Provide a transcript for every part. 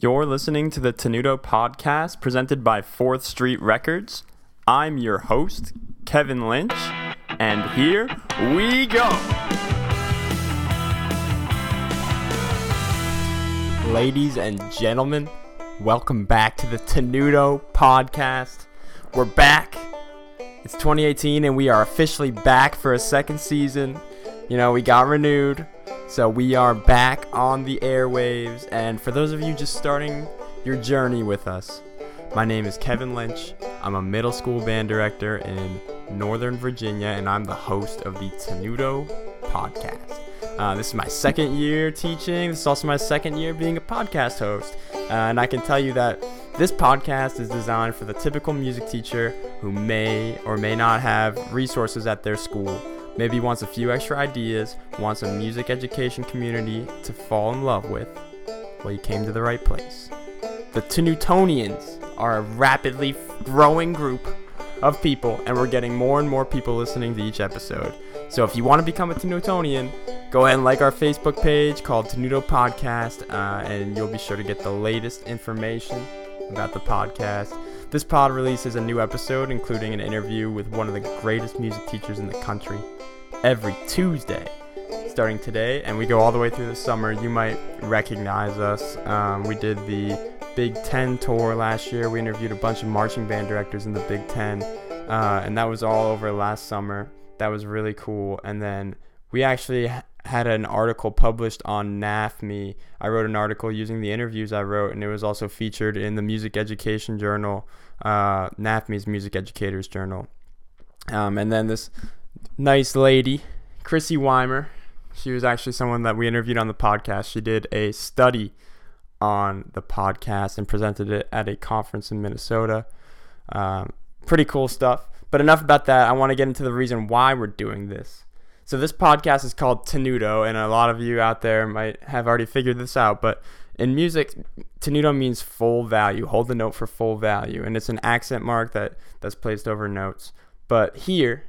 You're listening to the Tenuto podcast presented by Fourth Street Records. I'm your host, Kevin Lynch, and here we go. Ladies and gentlemen, welcome back to the Tenuto podcast. We're back. It's 2018 and we are officially back for a second season. You know, we got renewed. So we are back on the airwaves, and for those of you just starting your journey with us, my name is Kevin Lynch. I'm a middle school band director in Northern Virginia, and I'm the host of the Tenuto podcast. Uh, this is my second year teaching. This is also my second year being a podcast host, uh, and I can tell you that this podcast is designed for the typical music teacher who may or may not have resources at their school Maybe wants a few extra ideas, wants a music education community to fall in love with. Well, you came to the right place. The Tenutonians are a rapidly growing group of people, and we're getting more and more people listening to each episode. So if you want to become a Tenutonian, go ahead and like our Facebook page called Tenuto Podcast, uh, and you'll be sure to get the latest information about the podcast. This pod releases a new episode, including an interview with one of the greatest music teachers in the country every Tuesday starting today, and we go all the way through the summer. You might recognize us. Um, we did the Big Ten tour last year. We interviewed a bunch of marching band directors in the Big Ten, uh, and that was all over last summer. That was really cool. And then we actually had an article published on NAFME. I wrote an article using the interviews I wrote, and it was also featured in the Music Education Journal, uh, NAFME's Music Educators Journal. Um, and then this nice lady, Chrissy Weimer. She was actually someone that we interviewed on the podcast. She did a study on the podcast and presented it at a conference in Minnesota. Um, pretty cool stuff. But enough about that. I want to get into the reason why we're doing this. So this podcast is called Tenuto, and a lot of you out there might have already figured this out. But in music, Tenuto means full value. Hold the note for full value, and it's an accent mark that that's placed over notes. But here,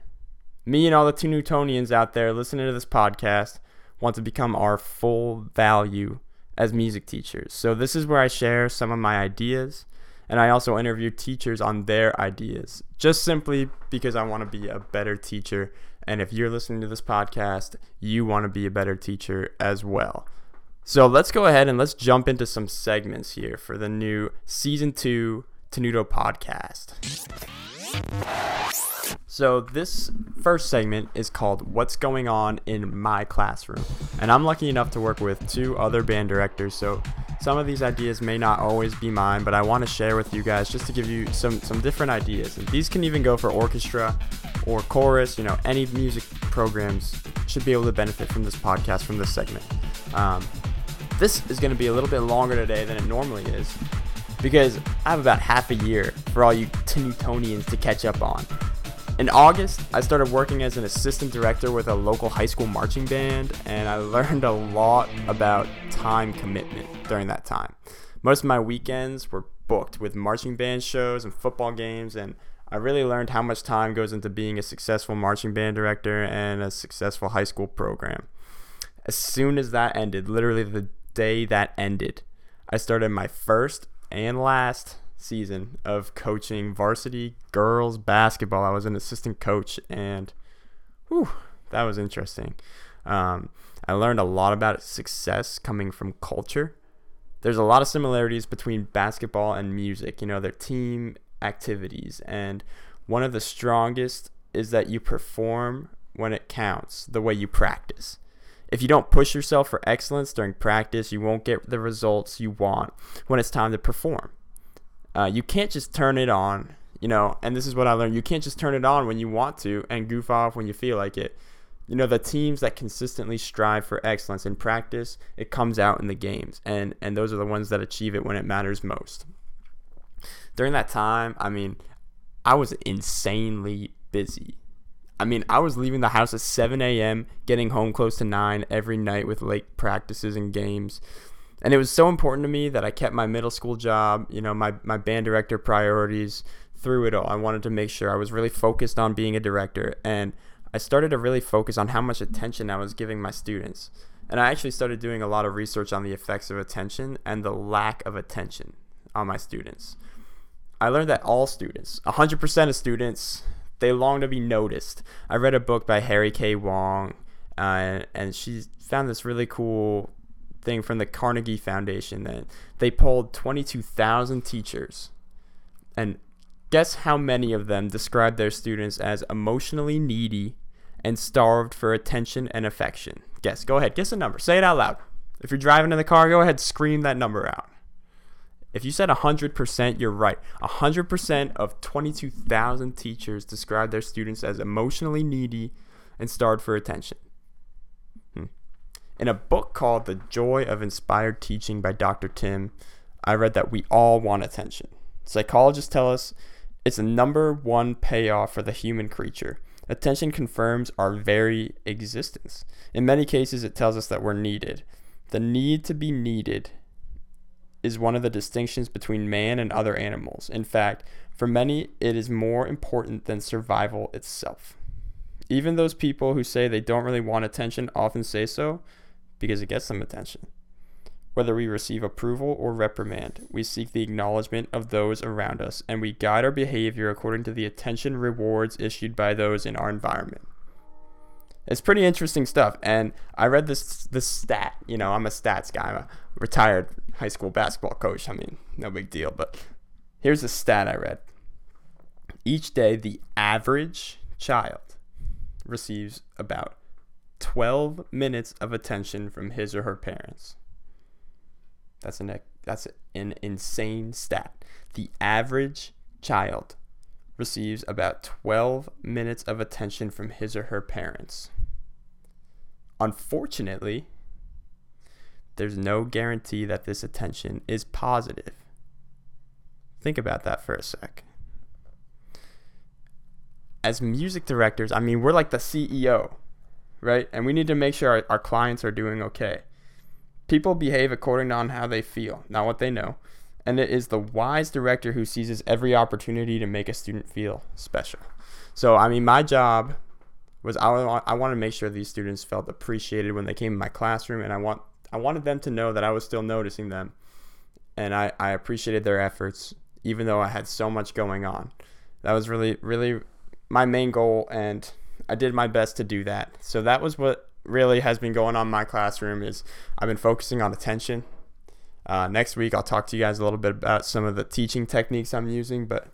me and all the Tenutonians out there listening to this podcast want to become our full value as music teachers. So this is where I share some of my ideas and I also interview teachers on their ideas just simply because I want to be a better teacher and if you're listening to this podcast, you want to be a better teacher as well. So let's go ahead and let's jump into some segments here for the new season 2 Tenuto podcast. So, this first segment is called What's Going On in My Classroom. And I'm lucky enough to work with two other band directors, so some of these ideas may not always be mine, but I want to share with you guys just to give you some, some different ideas. And these can even go for orchestra or chorus, you know, any music programs should be able to benefit from this podcast, from this segment. Um, this is going to be a little bit longer today than it normally is because I have about half a year for all you Tenutonians to catch up on. In August, I started working as an assistant director with a local high school marching band, and I learned a lot about time commitment during that time. Most of my weekends were booked with marching band shows and football games, and I really learned how much time goes into being a successful marching band director and a successful high school program. As soon as that ended, literally the day that ended, I started my first and last season of coaching varsity girls basketball. I was an assistant coach, and whew, that was interesting. Um, I learned a lot about success coming from culture. There's a lot of similarities between basketball and music. You know, they're team activities, and one of the strongest is that you perform when it counts, the way you practice. If you don't push yourself for excellence during practice, you won't get the results you want when it's time to perform. Uh, you can't just turn it on, you know, and this is what I learned. You can't just turn it on when you want to and goof off when you feel like it. You know, the teams that consistently strive for excellence in practice, it comes out in the games, and and those are the ones that achieve it when it matters most. During that time, I mean, I was insanely busy. I mean, I was leaving the house at 7 a.m., getting home close to 9 every night with late practices and games and it was so important to me that I kept my middle school job, you know, my, my band director priorities through it all. I wanted to make sure I was really focused on being a director. And I started to really focus on how much attention I was giving my students. And I actually started doing a lot of research on the effects of attention and the lack of attention on my students. I learned that all students, 100% of students, they long to be noticed. I read a book by Harry K. Wong, uh, and she found this really cool thing from the Carnegie Foundation that they polled 22,000 teachers. And guess how many of them described their students as emotionally needy and starved for attention and affection? Guess. Go ahead. Guess a number. Say it out loud. If you're driving in the car, go ahead, scream that number out. If you said 100%, you're right. 100% of 22,000 teachers describe their students as emotionally needy and starved for attention. Hmm. In a book called The Joy of Inspired Teaching by Dr. Tim, I read that we all want attention. Psychologists tell us it's a number one payoff for the human creature. Attention confirms our very existence. In many cases, it tells us that we're needed. The need to be needed is one of the distinctions between man and other animals. In fact, for many, it is more important than survival itself. Even those people who say they don't really want attention often say so because it gets them attention. Whether we receive approval or reprimand, we seek the acknowledgement of those around us and we guide our behavior according to the attention rewards issued by those in our environment. It's pretty interesting stuff. And I read this this stat. You know, I'm a stats guy. I'm a retired high school basketball coach. I mean, no big deal. But here's a stat I read. Each day, the average child receives about 12 minutes of attention from his or her parents. That's an that's an insane stat. The average child receives about 12 minutes of attention from his or her parents. Unfortunately, there's no guarantee that this attention is positive. Think about that for a sec. As music directors, I mean, we're like the CEO, right? And we need to make sure our, our clients are doing okay. People behave according on how they feel, not what they know. And it is the wise director who seizes every opportunity to make a student feel special. So, I mean, my job was I, I wanted to make sure these students felt appreciated when they came in my classroom, and I want I wanted them to know that I was still noticing them, and I, I appreciated their efforts, even though I had so much going on. That was really really my main goal, and I did my best to do that. So that was what really has been going on in my classroom is I've been focusing on attention. Uh, next week I'll talk to you guys a little bit about some of the teaching techniques I'm using, but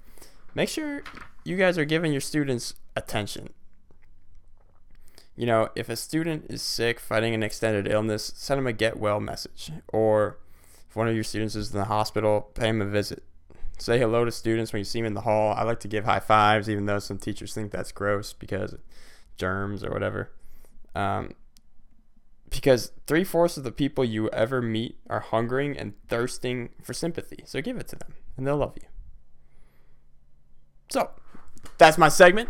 make sure you guys are giving your students attention. You know, if a student is sick, fighting an extended illness, send them a get well message. Or if one of your students is in the hospital, pay them a visit. Say hello to students when you see them in the hall. I like to give high fives, even though some teachers think that's gross because germs or whatever. Um, because three fourths of the people you ever meet are hungering and thirsting for sympathy. So give it to them, and they'll love you. So, that's my segment.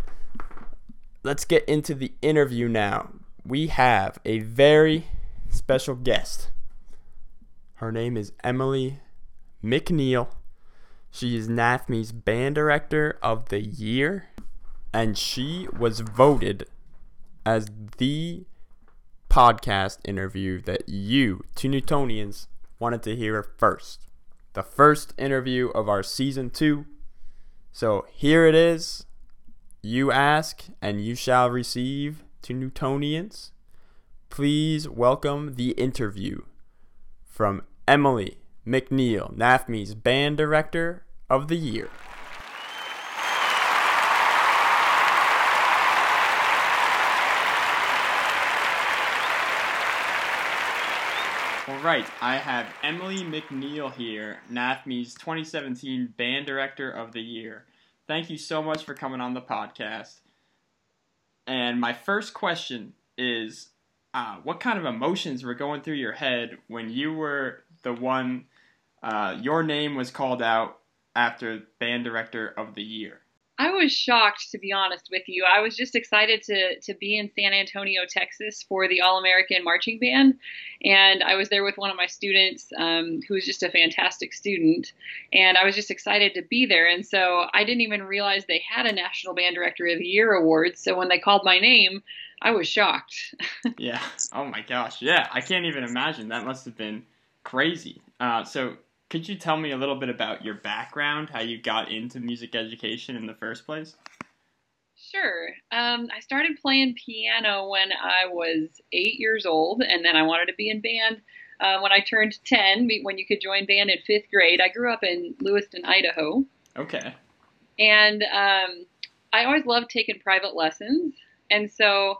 Let's get into the interview now. We have a very special guest. Her name is Emily McNeil. She is NAFME's Band Director of the Year, and she was voted as the podcast interview that you, Tenutonians, wanted to hear first. The first interview of our season two. So here it is. You ask, and you shall receive, Tenutonians. Please welcome the interview from Emily McNeil, NAFME's Band Director of the Year. All right, I have Emily McNeil here, NAFME's 2017 Band Director of the Year. Thank you so much for coming on the podcast. And my first question is uh, what kind of emotions were going through your head when you were the one, uh, your name was called out after Band Director of the Year? I was shocked, to be honest with you. I was just excited to to be in San Antonio, Texas, for the All American Marching Band, and I was there with one of my students, um, who was just a fantastic student, and I was just excited to be there. And so I didn't even realize they had a National Band Director of the Year award. So when they called my name, I was shocked. yeah. Oh my gosh. Yeah, I can't even imagine. That must have been crazy. Uh, so, could you tell me a little bit about your background, how you got into music education in the first place? Sure. Um, I started playing piano when I was eight years old, and then I wanted to be in band uh, when I turned 10, when you could join band in fifth grade. I grew up in Lewiston, Idaho. Okay. And um, I always loved taking private lessons. And so,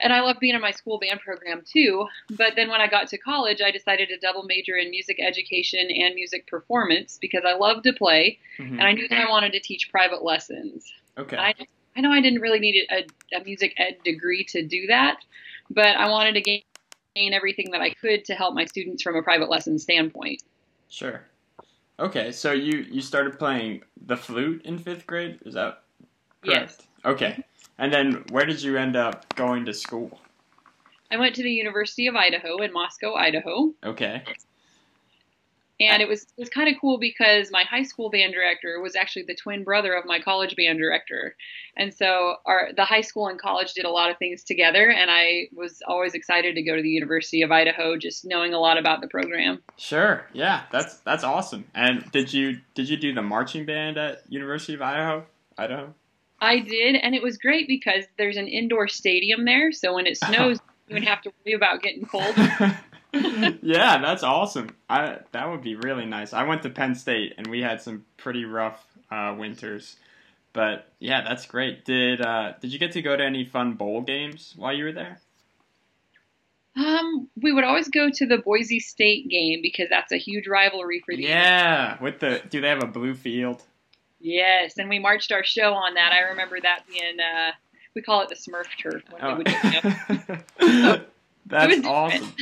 and I loved being in my school band program too. But then when I got to college, I decided to double major in music education and music performance because I loved to play mm-hmm. and I knew that I wanted to teach private lessons. Okay. I, I know I didn't really need a, a music ed degree to do that, but I wanted to gain everything that I could to help my students from a private lesson standpoint. Sure. Okay, so you you started playing the flute in fifth grade. Is that correct? Yes. Okay, and then where did you end up going to school? I went to the University of Idaho in Moscow, Idaho. Okay. And it was it was kind of cool because my high school band director was actually the twin brother of my college band director. And so our the high school and college did a lot of things together and i was always excited to go to the university of idaho just knowing a lot about the program. Sure yeah that's that's awesome. And did you did you do the marching band at university of idaho? Idaho i did and it was great because there's an indoor stadium there so when it snows you don't have to worry about getting cold yeah, that's awesome. I that would be really nice. I went to Penn State and we had some pretty rough uh, winters, but yeah, that's great. Did uh, did you get to go to any fun bowl games while you were there? Um, we would always go to the Boise State game because that's a huge rivalry for the. Yeah, with the do they have a blue field? Yes, and we marched our show on that. I remember that being uh, we call it the Smurf turf. Oh. Would, That's awesome.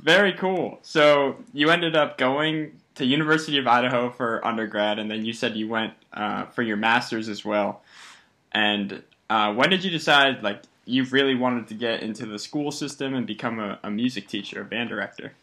Very cool. So you ended up going to University of Idaho for undergrad, and then you said you went uh, for your master's as well. And uh, when did you decide like you really wanted to get into the school system and become a, a music teacher, a band director?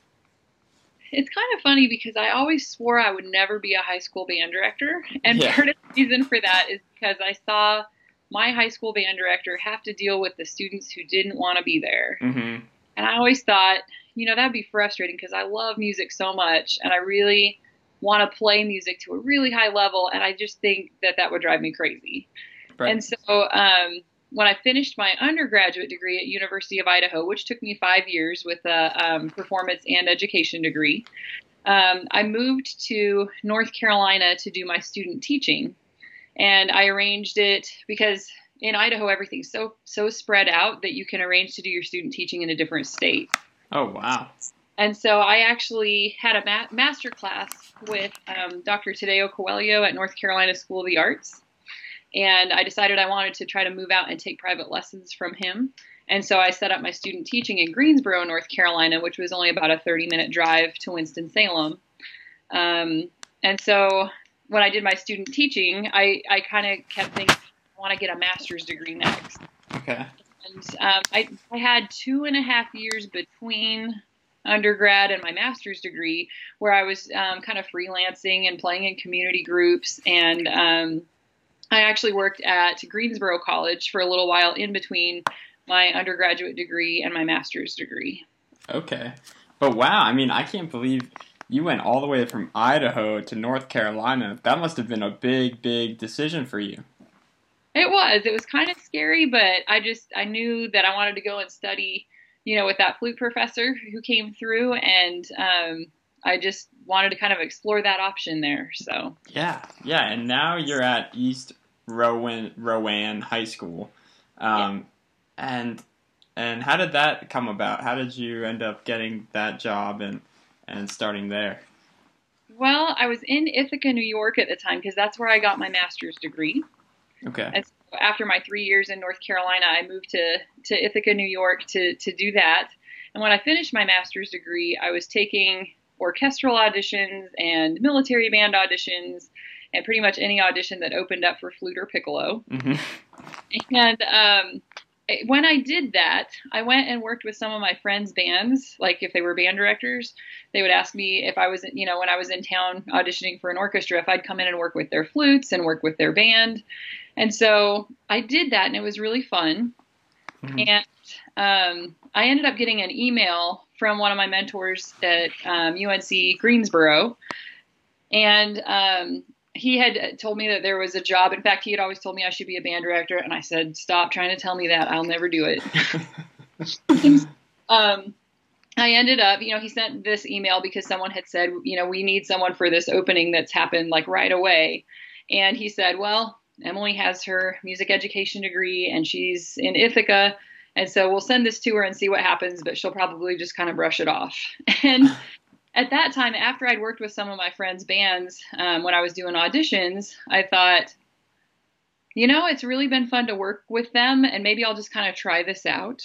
It's kind of funny because I always swore I would never be a high school band director, and yeah. part of the reason for that is because I saw my high school band director have to deal with the students who didn't want to be there. Mm-hmm. And I always thought, you know, that'd be frustrating because I love music so much and I really want to play music to a really high level. And I just think that that would drive me crazy. Right. And so um, when I finished my undergraduate degree at University of Idaho, which took me five years with a um, performance and education degree, um, I moved to North Carolina to do my student teaching. And I arranged it because in Idaho, everything's so so spread out that you can arrange to do your student teaching in a different state. Oh wow! And so I actually had a ma- master class with um, Dr. Tadeu Coelho at North Carolina School of the Arts, and I decided I wanted to try to move out and take private lessons from him. And so I set up my student teaching in Greensboro, North Carolina, which was only about a 30 minute drive to Winston Salem. Um, and so when I did my student teaching, I, I kind of kept thinking, I want to get a master's degree next. Okay. And um, I, I had two and a half years between undergrad and my master's degree where I was um, kind of freelancing and playing in community groups. And um, I actually worked at Greensboro College for a little while in between my undergraduate degree and my master's degree. Okay. But wow, I mean, I can't believe you went all the way from Idaho to North Carolina. That must have been a big, big decision for you. It was. It was kind of scary, but I just I knew that I wanted to go and study, you know, with that flute professor who came through, and um, I just wanted to kind of explore that option there. So yeah, yeah, and now you're at East Rowan Rowan High School, um, yeah. and and how did that come about? How did you end up getting that job and and starting there? Well, I was in Ithaca, New York at the time because that's where I got my master's degree. Okay. And so after my three years in North Carolina, I moved to, to Ithaca, New York to, to do that. And when I finished my master's degree, I was taking orchestral auditions and military band auditions and pretty much any audition that opened up for flute or piccolo. Mm-hmm. And um, when I did that, I went and worked with some of my friends' bands. Like if they were band directors, they would ask me if I was, you know, when I was in town auditioning for an orchestra, if I'd come in and work with their flutes and work with their band. And so I did that, and it was really fun. Mm-hmm. And um, I ended up getting an email from one of my mentors at um, UNC Greensboro, and um, he had told me that there was a job. In fact, he had always told me I should be a band director, and I said, "Stop trying to tell me that. I'll never do it." um, I ended up, you know, he sent this email because someone had said, you know, we need someone for this opening that's happened like right away. And he said, well, Emily has her music education degree and she's in Ithaca. And so we'll send this to her and see what happens, but she'll probably just kind of brush it off. And at that time, after I'd worked with some of my friends' bands um, when I was doing auditions, I thought, you know, it's really been fun to work with them, and maybe I'll just kind of try this out.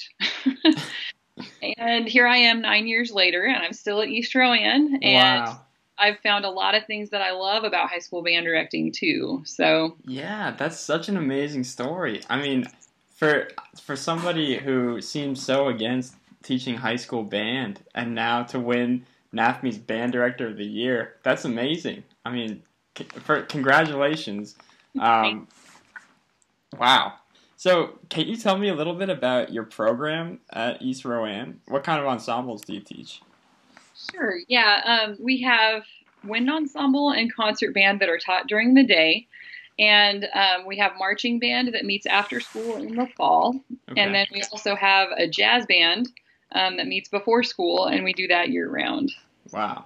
and here I am nine years later, and I'm still at East Rowan, and wow. I've found a lot of things that I love about high school band directing too. So yeah, that's such an amazing story. I mean, for for somebody who seems so against teaching high school band, and now to win NAFME's Band Director of the Year, that's amazing. I mean, for congratulations. Um, wow. So, can you tell me a little bit about your program at East Rowan? What kind of ensembles do you teach? Sure. Yeah, um, we have wind ensemble and concert band that are taught during the day, and um, we have marching band that meets after school in the fall, okay. and then we also have a jazz band um, that meets before school, and we do that year round. Wow,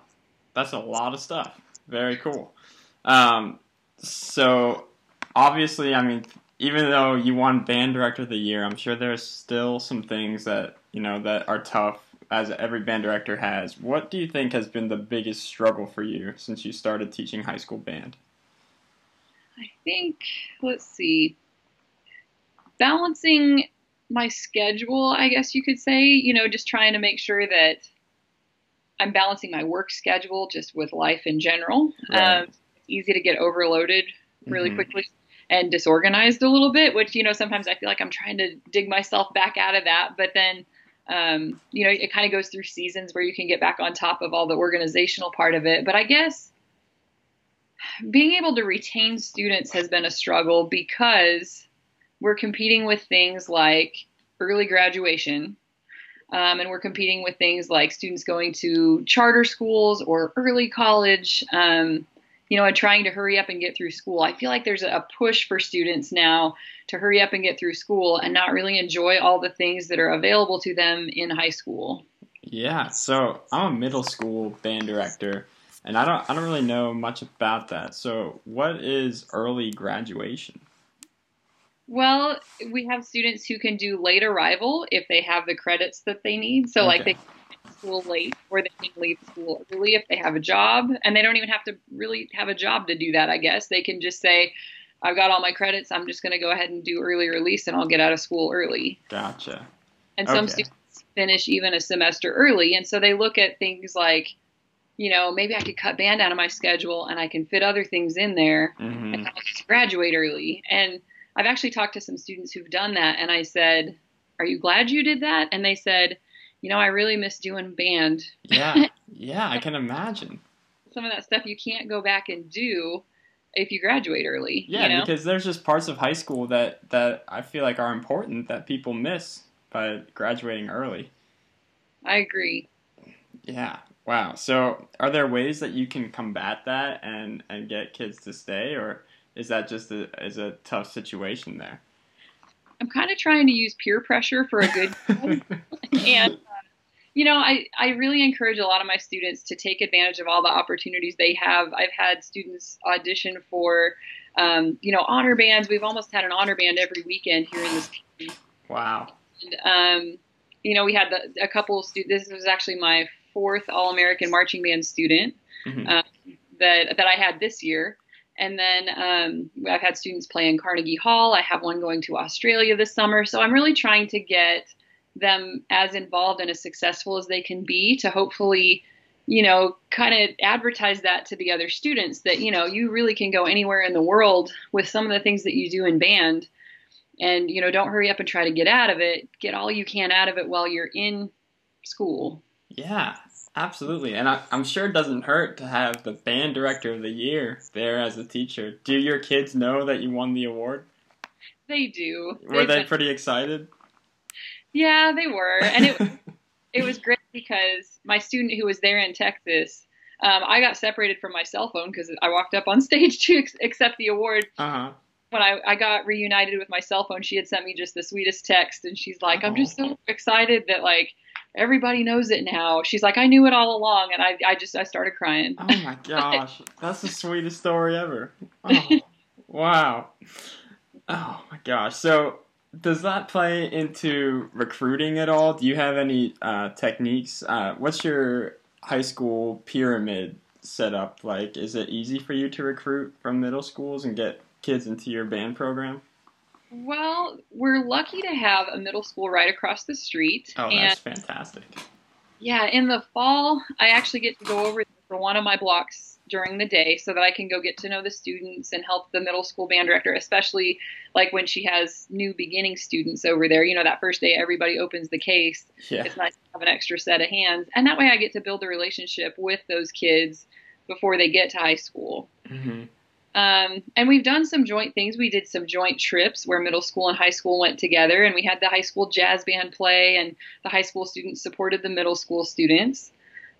that's a lot of stuff. Very cool. Um, so, obviously, I mean, even though you won band director of the year, I'm sure there's still some things that you know that are tough as every band director has. What do you think has been the biggest struggle for you since you started teaching high school band? I think let's see. Balancing my schedule, I guess you could say, you know, just trying to make sure that I'm balancing my work schedule just with life in general. Right. Um, easy to get overloaded really mm-hmm. quickly and disorganized a little bit, which, you know, sometimes I feel like I'm trying to dig myself back out of that. But then, um, you know, it kind of goes through seasons where you can get back on top of all the organizational part of it. But I guess being able to retain students has been a struggle because we're competing with things like early graduation. Um, and we're competing with things like students going to charter schools or early college. Um, you know, and trying to hurry up and get through school. I feel like there's a push for students now to hurry up and get through school and not really enjoy all the things that are available to them in high school. Yeah, so I'm a middle school band director and I don't I don't really know much about that. So, what is early graduation? Well, we have students who can do late arrival if they have the credits that they need. So, okay. like they school late or they can leave school early if they have a job. And they don't even have to really have a job to do that, I guess. They can just say, I've got all my credits. I'm just going to go ahead and do early release and I'll get out of school early. Gotcha. And some students finish even a semester early. And so they look at things like, you know, maybe I could cut band out of my schedule and I can fit other things in there mm-hmm. and I'll just graduate early. And I've actually talked to some students who've done that. And I said, Are you glad you did that? And they said, you know, I really miss doing band. Yeah, yeah, I can imagine. Some of that stuff you can't go back and do if you graduate early. Yeah, you know? because there's just parts of high school that that I feel like are important that people miss by graduating early. I agree. Yeah. Wow. So, are there ways that you can combat that and and get kids to stay, or is that just a is a tough situation there? I'm kind of trying to use peer pressure for a good and uh, you know, I, I really encourage a lot of my students to take advantage of all the opportunities they have. I've had students audition for, um, you know, honor bands. We've almost had an honor band every weekend here in this. Wow. And, um, you know, we had the, a couple of students. This was actually my fourth All American marching band student mm-hmm. um, that that I had this year. And then um, I've had students play in Carnegie Hall. I have one going to Australia this summer. So I'm really trying to get them as involved and as successful as they can be to hopefully, you know, kind of advertise that to the other students that, you know, you really can go anywhere in the world with some of the things that you do in band. And, you know, don't hurry up and try to get out of it. Get all you can out of it while you're in school. Yeah, Absolutely, and I, am sure it doesn't hurt to have the band director of the year there as a teacher. Do your kids know that you won the award? They do. Were They've they pretty excited? Yeah, they were, and it it was great because my student who was there in Texas, um, I got separated from my cell phone because I walked up on stage to ex- accept the award. Uh-huh. When I, I got reunited with my cell phone, she had sent me just the sweetest text, and she's like, "I'm just so excited that like everybody knows it now." She's like, "I knew it all along," and I I just I started crying. Oh my gosh, that's the sweetest story ever. Oh, wow. Oh my gosh. So, does that play into recruiting at all? Do you have any uh, techniques? Uh, what's your high school pyramid set up like? Is it easy for you to recruit from middle schools and get kids into your band program? Well, we're lucky to have a middle school right across the street. Oh, and that's fantastic. yeah, in the fall, I actually get to go over for one of my blocks during the day so that I can go get to know the students and help the middle school band director, especially like when she has new beginning students over there. You know, that first day everybody opens the case. Yeah. It's nice to have an extra set of hands. And that way I get to build a relationship with those kids before they get to high school. hmm Um, and we've done some joint things. We did some joint trips where middle school and high school went together, and we had the high school jazz band play, and the high school students supported the middle school students.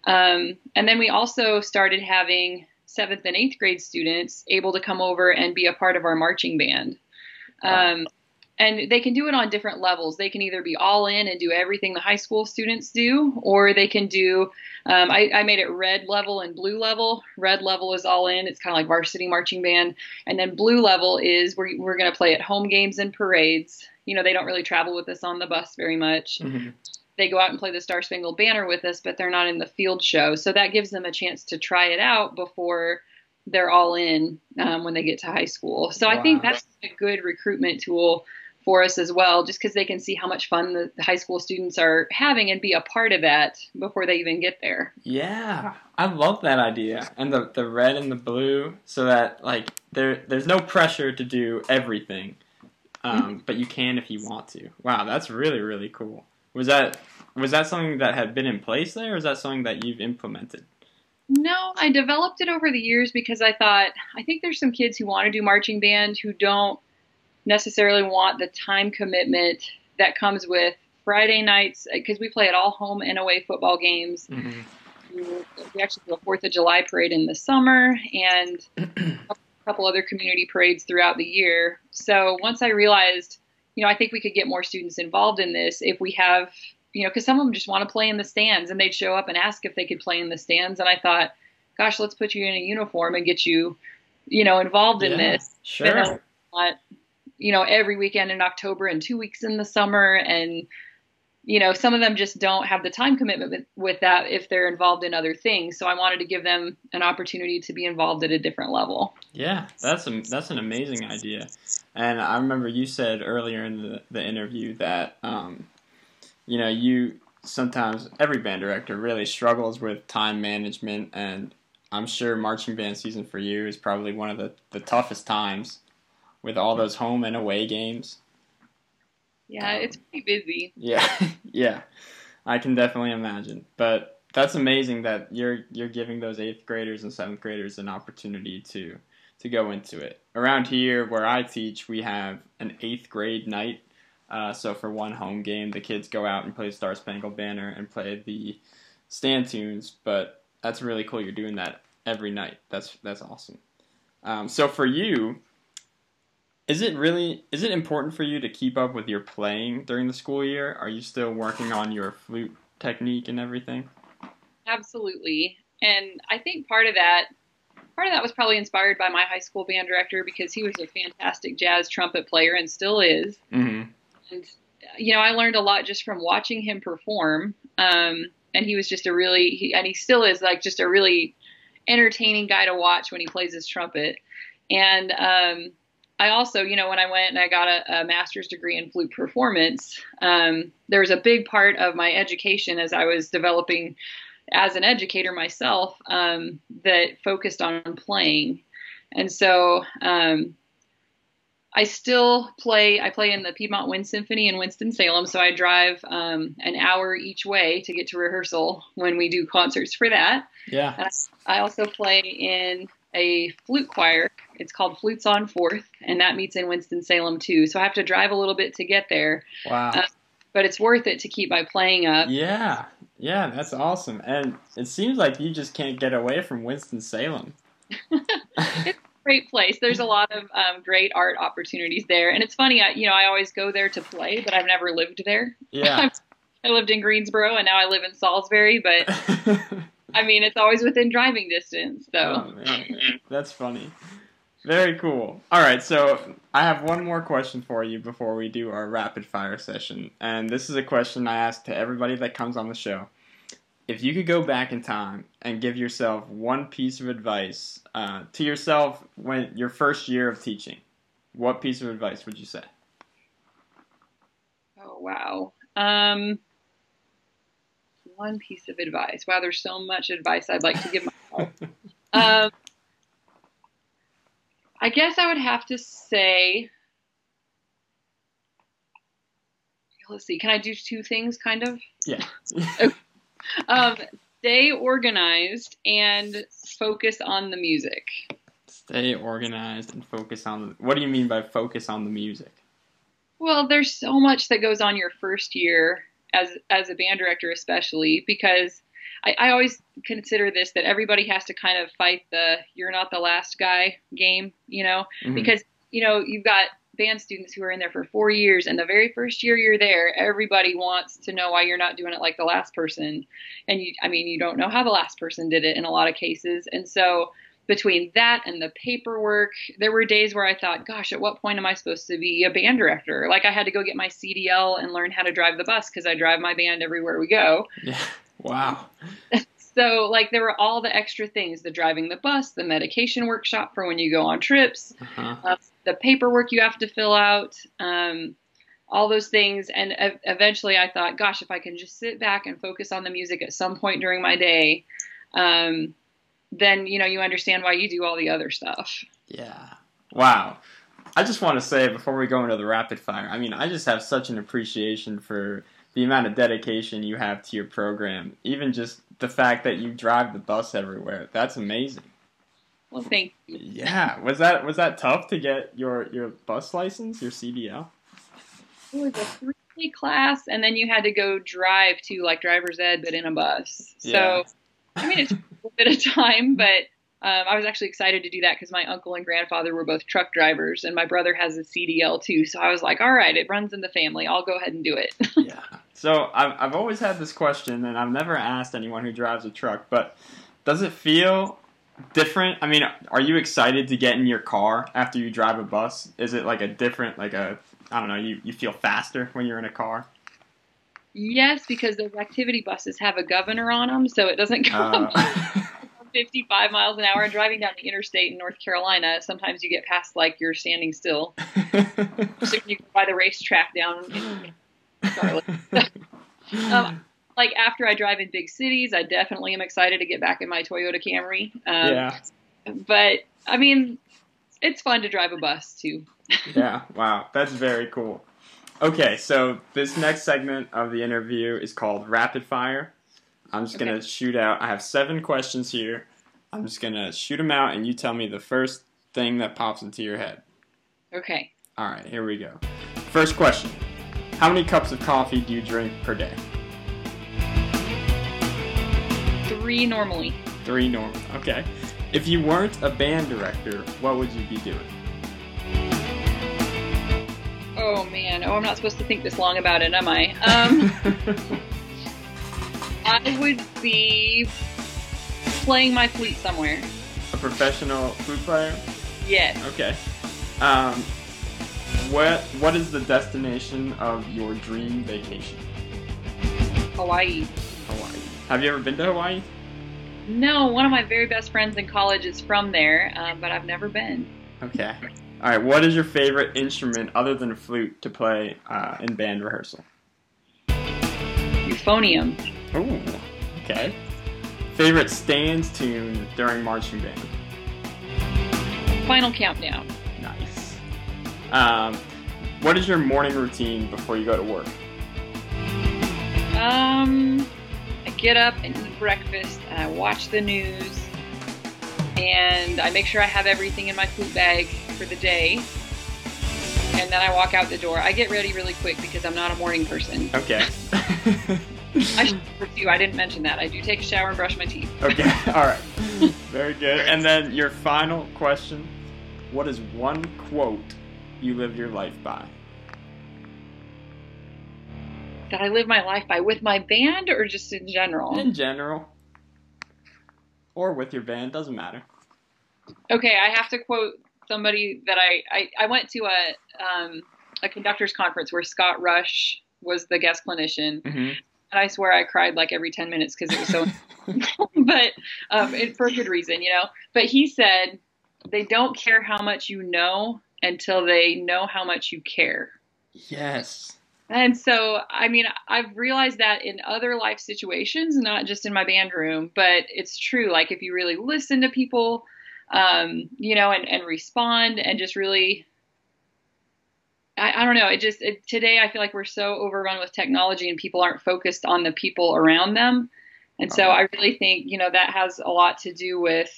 Um, and then we also started having seventh and eighth grade students able to come over and be a part of our marching band. Um, and they can do it on different levels. They can either be all in and do everything the high school students do, or they can do. Um, I, I made it red level and blue level. Red level is all in. It's kind of like varsity marching band, and then blue level is we're we're going to play at home games and parades. You know, they don't really travel with us on the bus very much. hmm They go out and play the Star Spangled Banner with us, but they're not in the field show. So that gives them a chance to try it out before they're all in um, when they get to high school. So I think that's a good recruitment tool for us as well, just because they can see how much fun the, the high school students are having and be a part of that before they even get there. Yeah, I love that idea, and the the red and the blue, so that like there there's no pressure to do everything, um, but you can if you want to. Wow, that's really really cool. Was that was that something that had been in place there, or is that something that you've implemented? No, I developed it over the years because I thought I think there's some kids who want to do marching band who don't necessarily want the time commitment that comes with Friday nights because we play at all home and away football games. Mm-hmm. We actually do a Fourth of July parade in the summer and a couple other community parades throughout the year. So once I realized, you know, I think we could get more students involved in this if we have, you know, because some of them just want to play in the stands and they'd show up and ask if they could play in the stands. And I thought, gosh, let's put you in a uniform and get you, you know, involved in Yeah, this. Sure. Not, you know, every weekend in October and two weeks in the summer. And, you know, some of them just don't have the time commitment with, with that if they're involved in other things. So I wanted to give them an opportunity to be involved at a different level. Yeah, that's a, that's an amazing idea. And I remember you said earlier in the, the interview that um, you know, you sometimes every band director really struggles with time management and I'm sure marching band season for you is probably one of the, the toughest times with all those home and away games. Yeah, Um, it's pretty busy. Yeah, yeah, I can definitely imagine. But that's amazing that you're you're giving those eighth graders and seventh graders an opportunity to to go into it. Around here, where I teach, we have an eighth grade night. Uh, so for one home game, the kids go out and play Star Spangled Banner and play the stand tunes. But that's really cool. You're doing that every night. That's that's awesome. Um, so for you, is it really is it important for you to keep up with your playing during the school year? Are you still working on your flute technique and everything? Absolutely. And I think part of that part of that was probably inspired by my high school band director because he was a fantastic jazz trumpet player and still is. Mm-hmm. And you know, I learned a lot just from watching him perform. Um, and he was just a really he, and he still is like just a really entertaining guy to watch when he plays his trumpet. And um, I also, you know, when I went and I got a, a master's degree in flute performance, um, there was a big part of my education as I was developing as an educator myself um, that focused on playing. And so um, I still play. I play in the Piedmont Wind Symphony in Winston Salem, so I drive um, an hour each way to get to rehearsal when we do concerts for that. Yeah. And I also play in a flute choir. It's called Flutes on Fourth, and that meets in Winston Salem too. So I have to drive a little bit to get there. Wow. Uh, but it's worth it to keep my playing up. Yeah, yeah, that's awesome. And it seems like you just can't get away from Winston Salem. it's a great place. There's a lot of um, great art opportunities there, and it's funny. I, you know, I always go there to play, but I've never lived there. Yeah. I lived in Greensboro, and now I live in Salisbury. But I mean, it's always within driving distance. So oh, that's funny. Very cool. All right, so I have one more question for you before we do our rapid fire session. And this is a question I ask to everybody that comes on the show. If you could go back in time and give yourself one piece of advice uh, to yourself when your first year of teaching, what piece of advice would you say? Oh, wow. Um, one piece of advice. Wow, there's so much advice I'd like to give myself. um, I guess I would have to say. Let's see. Can I do two things, kind of? Yeah. okay. um, stay organized and focus on the music. Stay organized and focus on. The, what do you mean by focus on the music? Well, there's so much that goes on your first year as as a band director, especially because I, I always consider this that everybody has to kind of fight the "you're not the last guy" game, you know, mm-hmm. because you know you've got band students who are in there for four years, and the very first year you're there, everybody wants to know why you're not doing it like the last person, and you, I mean, you don't know how the last person did it in a lot of cases, and so between that and the paperwork, there were days where I thought, gosh, at what point am I supposed to be a band director? Like I had to go get my CDL and learn how to drive the bus because I drive my band everywhere we go. Yeah. Wow. so like there were all the extra things the driving the bus the medication workshop for when you go on trips uh-huh. uh, the paperwork you have to fill out um, all those things and uh, eventually i thought gosh if i can just sit back and focus on the music at some point during my day um, then you know you understand why you do all the other stuff yeah wow i just want to say before we go into the rapid fire i mean i just have such an appreciation for the amount of dedication you have to your program, even just the fact that you drive the bus everywhere. That's amazing. Well, thank you. Yeah, was that was that tough to get your your bus license, your CDL? It was a three day class, and then you had to go drive to like driver's ed, but in a bus. Yeah. So, I mean, it bit of time, but um, I was actually excited to do that because my uncle and grandfather were both truck drivers, and my brother has a CDL too. So I was like, all right, it runs in the family. I'll go ahead and do it. yeah. So I've, I've always had this question, and I've never asked anyone who drives a truck, but does it feel different? I mean, are you excited to get in your car after you drive a bus? Is it like a different, like a, I don't know, you, you feel faster when you're in a car? Yes, because those activity buses have a governor on them, so it doesn't go Uh. 55 miles an hour driving down the interstate in North Carolina. Sometimes you get past like you're standing still. so you go by the racetrack down in Charlotte. um, like after I drive in big cities, I definitely am excited to get back in my Toyota Camry. Um, yeah. But I mean, it's fun to drive a bus too. yeah. Wow. That's very cool. Okay, so this next segment of the interview is called Rapid Fire. I'm just okay. gonna shoot out. I have seven questions here. I'm just gonna shoot them out, and you tell me the first thing that pops into your head. Okay. All right, here we go. First question: How many cups of coffee do you drink per day? Three normally. Three normal. Okay. If you weren't a band director, what would you be doing? Oh man. Oh, I'm not supposed to think this long about it, am I? Um, I would be playing my flute somewhere. A professional flute player? Yes. Okay. Um, what What is the destination of your dream vacation? Hawaii. Hawaii. Have you ever been to Hawaii? No, one of my very best friends in college is from there, um, but I've never been. Okay. All right. What is your favorite instrument other than a flute to play uh, in band rehearsal? Euphonium. Ooh, okay. Favorite stands tune during marching band? Final Countdown. Nice. Um, what is your morning routine before you go to work? Um, I get up and eat breakfast, and I watch the news, and I make sure I have everything in my food bag for the day. and then I walk out the door. I get ready really quick because I'm not a morning person. Okay. I should you. I didn't mention that. I do take a shower and brush my teeth. okay. All right. Very good. And then your final question: What is one quote you live your life by? That I live my life by with my band or just in general? In general, or with your band, doesn't matter. Okay, I have to quote somebody that I I, I went to a um, a conductors conference where Scott Rush was the guest clinician, Mm-hmm. and I swear I cried like every ten minutes because it was so. but um, it, for a good reason, you know. But he said they don't care how much you know until they know how much you care. Yes. And so, I mean, I've realized that in other life situations, not just in my band room, but it's true. Like, if you really listen to people, um, you know, and, and respond and just really, I, I don't know, it just, it, today I feel like we're so overrun with technology and people aren't focused on the people around them. And so I really think, you know, that has a lot to do with,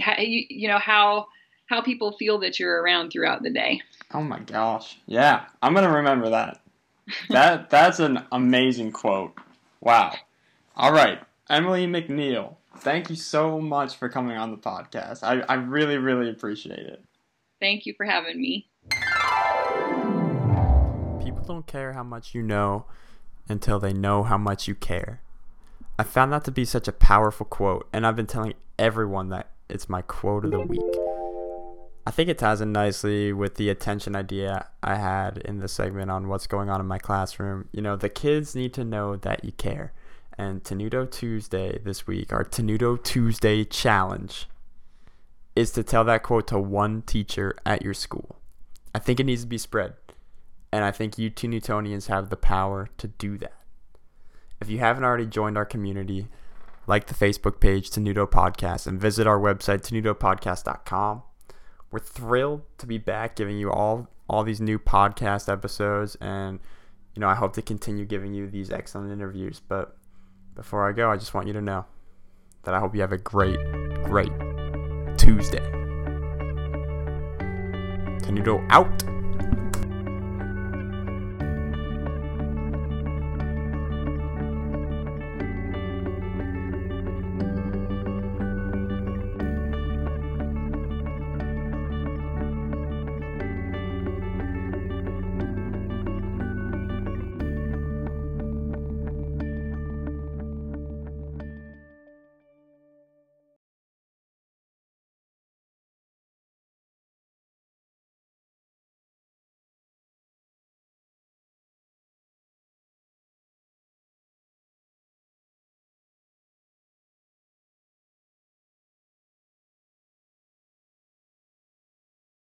how, you, you know, how, how people feel that you're around throughout the day. Oh my gosh. Yeah, I'm gonna remember that. That that's an amazing quote. Wow. All right, Emily McNeil. Thank you so much for coming on the podcast. I, I really, really appreciate it. Thank you for having me. People don't care how much you know until they know how much you care. I found that to be such a powerful quote, and I've been telling everyone that it's my quote of the week. I think it ties in nicely with the attention idea I had in the segment on what's going on in my classroom. You know, the kids need to know that you care. And Tenuto Tuesday this week, our Tenuto Tuesday challenge, is to tell that quote to one teacher at your school. I think it needs to be spread. And I think you Tenutonians have the power to do that. If you haven't already joined our community, like the Facebook page Tenuto Podcast and visit our website, tenutopodcast.com. We're thrilled to be back giving you all all these new podcast episodes and you know, I hope to continue giving you these excellent interviews. But before I go, I just want you to know that I hope you have a great, great Tuesday. Tenuto out.